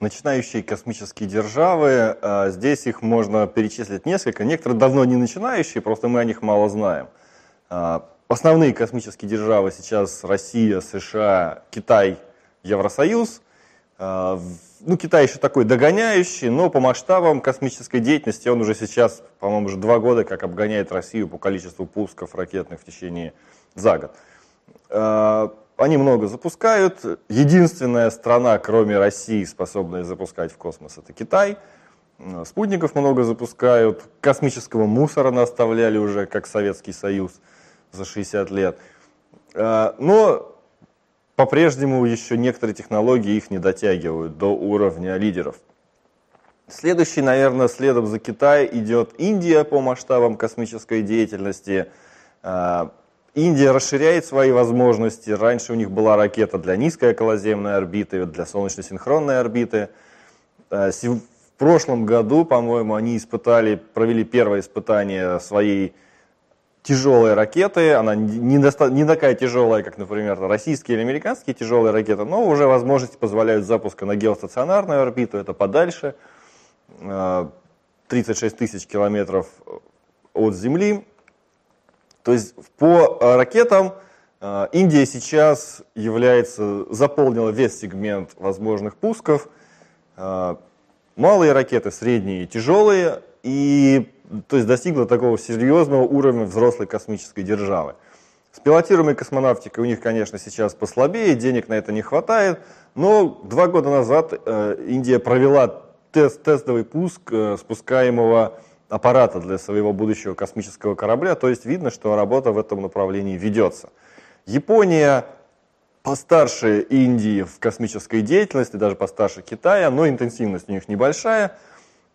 начинающие космические державы. А, здесь их можно перечислить несколько. Некоторые давно не начинающие, просто мы о них мало знаем. А, основные космические державы сейчас Россия, США, Китай, Евросоюз. А, ну, Китай еще такой догоняющий, но по масштабам космической деятельности он уже сейчас, по-моему, уже два года как обгоняет Россию по количеству пусков ракетных в течение за год. Они много запускают. Единственная страна, кроме России, способная запускать в космос, это Китай. Спутников много запускают. Космического мусора наставляли уже, как Советский Союз за 60 лет. А, но по-прежнему еще некоторые технологии их не дотягивают до уровня лидеров. Следующий, наверное, следом за Китай идет Индия по масштабам космической деятельности. Индия расширяет свои возможности. Раньше у них была ракета для низкой околоземной орбиты, для солнечно-синхронной орбиты. Э, в прошлом году, по-моему, они испытали, провели первое испытание своей тяжелой ракеты. Она не, доста- не такая тяжелая, как, например, российские или американские тяжелые ракеты, но уже возможности позволяют запуска на геостационарную орбиту, это подальше. 36 э, тысяч километров от Земли. То есть по э, ракетам э, Индия сейчас является, заполнила весь сегмент возможных пусков. Э, малые ракеты, средние и тяжелые, и то есть достигла такого серьезного уровня взрослой космической державы. С пилотируемой космонавтикой у них, конечно, сейчас послабее, денег на это не хватает, но два года назад Индия провела тест, тестовый пуск спускаемого аппарата для своего будущего космического корабля, то есть видно, что работа в этом направлении ведется. Япония постарше Индии в космической деятельности, даже постарше Китая, но интенсивность у них небольшая.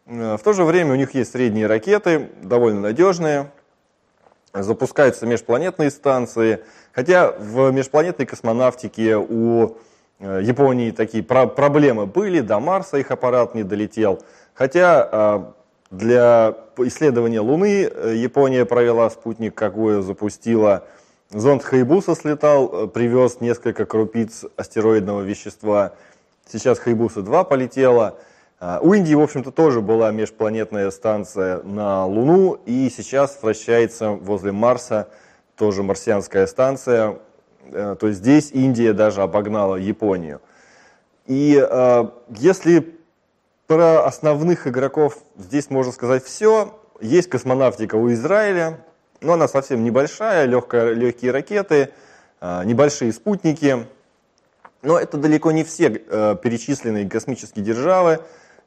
Э, в то же время у них есть средние ракеты, довольно надежные, запускаются межпланетные станции, хотя в межпланетной космонавтике у э, Японии такие проблемы были, до Марса их аппарат не долетел, хотя э, для исследования Луны э, Япония провела спутник, какую запустила. Зонд Хайбуса слетал, э, привез несколько крупиц астероидного вещества. Сейчас Хайбуса-2 полетела. А, у Индии, в общем-то, тоже была межпланетная станция на Луну, и сейчас вращается возле Марса тоже марсианская станция. Э, то есть здесь Индия даже обогнала Японию. И если про основных игроков здесь можно сказать все. Есть космонавтика у Израиля, но она совсем небольшая, легкая, легкие ракеты, а, небольшие спутники. Но это далеко не все э, перечисленные космические державы,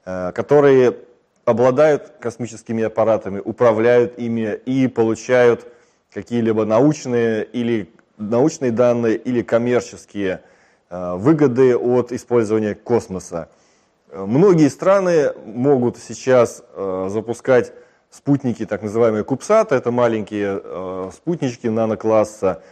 э, которые обладают космическими аппаратами, управляют ими и получают какие-либо научные или научные данные или коммерческие э, выгоды от использования космоса. Многие страны могут сейчас э, запускать спутники, так называемые кубсаты, это маленькие э, спутнички нанокласса.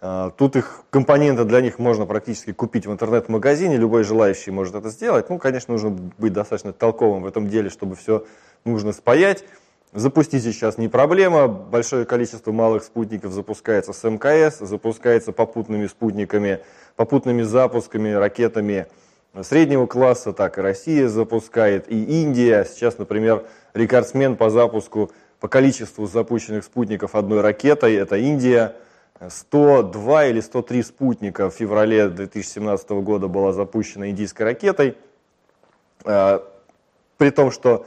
Э, тут их компоненты для них можно практически купить в интернет-магазине, любой желающий может это сделать. Ну, конечно, нужно быть достаточно толковым в этом деле, чтобы все нужно спаять. Запустить сейчас не проблема, большое количество малых спутников запускается с МКС, запускается попутными спутниками, попутными запусками, ракетами – среднего класса, так и Россия запускает, и Индия. Сейчас, например, рекордсмен по запуску, по количеству запущенных спутников одной ракетой, это Индия. 102 или 103 спутника в феврале 2017 года была запущена индийской ракетой. А, при том, что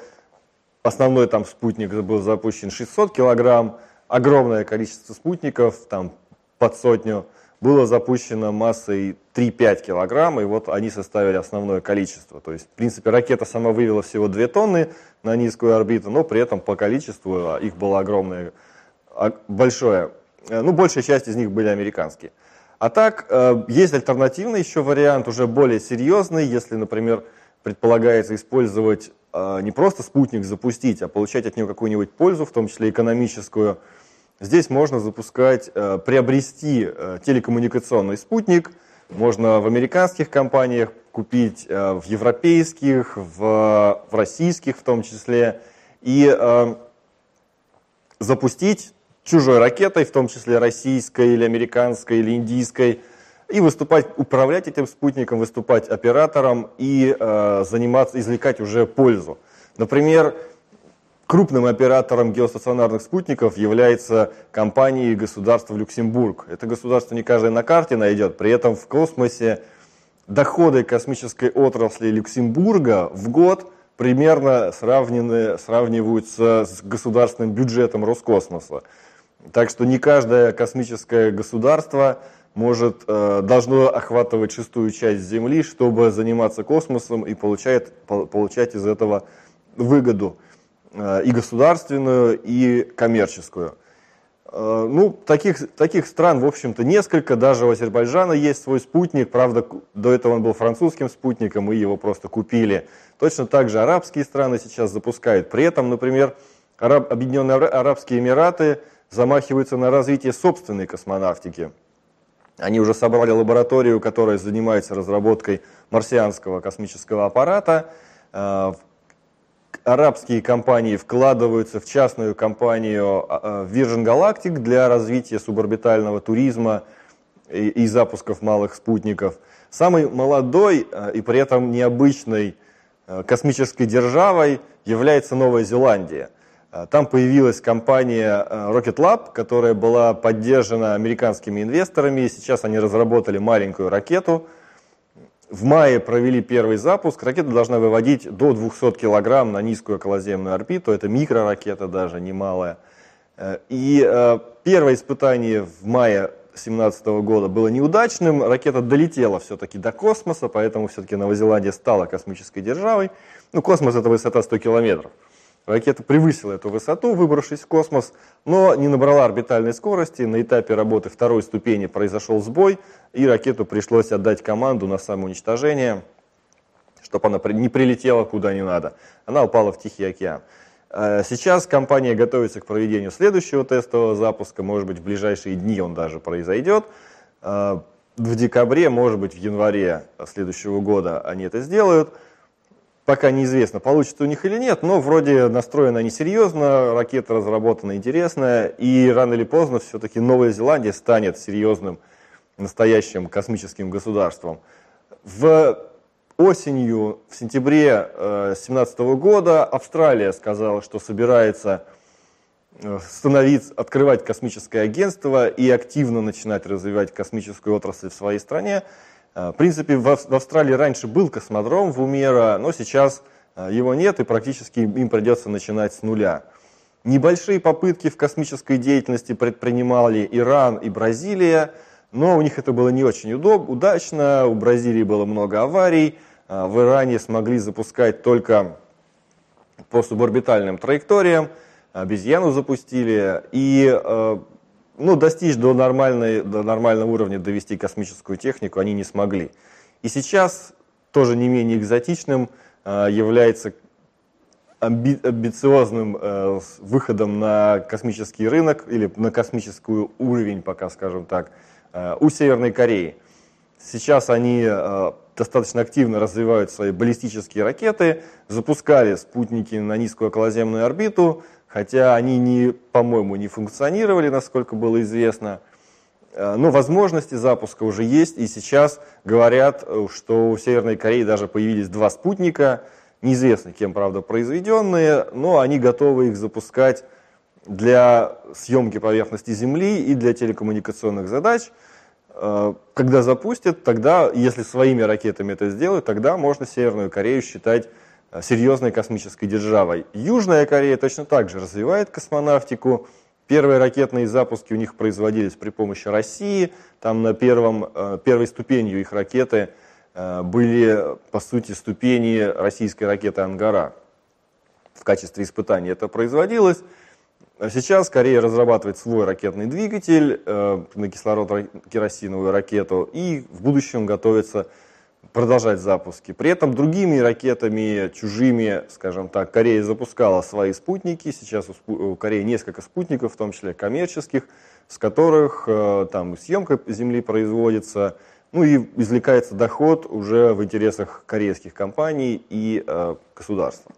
основной там спутник был запущен 600 килограмм, огромное количество спутников, там под сотню было запущено массой 3-5 килограмм, и вот они составили основное количество. То есть, в принципе, ракета сама вывела всего 2 тонны на низкую орбиту, но при этом по количеству а, их было огромное, а, большое. Э, ну, большая часть из них были американские. А так, э, есть альтернативный еще вариант, уже более серьезный, если, например, предполагается использовать э, не просто спутник запустить, а получать от него какую-нибудь пользу, в том числе экономическую, Здесь можно запускать, э, приобрести э, телекоммуникационный спутник. Можно в американских компаниях купить, э, в европейских, в, в российских в том числе. И запустить чужой ракетой, в том числе российской или американской или индийской, и выступать, управлять этим спутником, выступать оператором и заниматься, извлекать уже пользу. Например, крупным оператором геостационарных спутников является компания государства Люксембург. Это государство не каждый на карте найдет, при этом в космосе доходы космической отрасли Люксембурга в год примерно сравнены, сравниваются с государственным бюджетом Роскосмоса. Так что не каждое космическое государство может, э, должно охватывать шестую часть Земли, чтобы заниматься космосом и получать, получать из этого выгоду и государственную, и коммерческую. Э, ну, таких, таких стран, в общем-то, несколько. Даже у Азербайджана есть свой спутник. Правда, до этого он был французским спутником, мы его просто купили. Точно так же арабские страны сейчас запускают. При этом, например, Араб, Объединенные Арабские Эмираты замахиваются на развитие собственной космонавтики. Они уже собрали лабораторию, которая занимается разработкой марсианского космического аппарата. Э, арабские компании вкладываются в частную компанию а, а, Virgin Galactic для развития суборбитального туризма и, и запусков малых спутников. Самой молодой э, и при этом необычной космической державой является Новая Зеландия. Там появилась компания Rocket Lab, которая была поддержана американскими инвесторами. Сейчас они разработали маленькую ракету, в мае провели первый запуск. Ракета должна выводить до 200 килограмм на низкую околоземную орбиту. Это микроракета даже, немалая. Э, и э, первое испытание в мае 2017 года было неудачным. Ракета долетела все-таки до космоса, поэтому все-таки Новая Зеландия стала космической державой. Ну, космос это высота 100 километров. Ракета превысила эту высоту, выбравшись в космос, но не набрала орбитальной скорости. На этапе работы второй ступени произошел сбой, и ракету пришлось отдать команду на самоуничтожение, чтобы она не прилетела куда не надо. Она упала в Тихий океан. А сейчас компания готовится к проведению следующего тестового запуска. Может быть, в ближайшие дни он даже произойдет. А, в декабре, может быть, в январе следующего года они это сделают – Пока неизвестно, получится у них или нет, но вроде настроены они серьезно, ракета разработана интересная, и рано или поздно все-таки Новая Зеландия станет серьезным настоящим космическим государством. В осенью, в сентябре 2017 э, года Австралия сказала, что собирается э, становиться, открывать космическое агентство и активно начинать развивать космическую отрасль в своей стране. Э, в принципе, в Австралии раньше был космодром в Умера, но сейчас э, его нет, и практически им придется начинать с нуля. Небольшие попытки в космической деятельности предпринимали Иран и Бразилия, но у них это было не очень удоб, удачно, у Бразилии было много аварий, э, в Иране смогли запускать только по суборбитальным траекториям, обезьяну запустили, и ну, достичь до, нормальной, до нормального уровня, довести космическую технику они не смогли. И сейчас тоже не менее экзотичным э, является амби амбициозным э, выходом на космический рынок или на космический уровень, пока скажем так, э, у Северной Кореи. Сейчас они достаточно активно развивают свои баллистические ракеты, запускали спутники на низкую околоземную орбиту, хотя они, не, по-моему, не функционировали, насколько было известно. Э, но возможности запуска уже есть, и сейчас говорят, э, что у Северной Кореи даже появились два спутника, неизвестно кем, правда, произведенные, но они готовы их запускать для съемки поверхности Земли и для телекоммуникационных задач. Э, когда запустят, тогда, если своими ракетами это сделают, тогда можно Северную Корею считать серьезной космической державой. Южная Корея точно так же развивает космонавтику. Первые ракетные запуски у них производились при помощи России. Там на первом, э, первой ступенью их ракеты э, были, по сути, ступени российской ракеты «Ангара». В качестве испытаний это производилось. Сейчас Корея разрабатывает свой ракетный двигатель на кислород-керосиновую ракету и в будущем готовится продолжать запуски. При этом другими ракетами, чужими, скажем так, Корея запускала свои спутники. Сейчас у Кореи несколько спутников, в том числе коммерческих, с которых э, там съемка Земли производится, ну и извлекается доход уже в интересах корейских компаний и э, государства.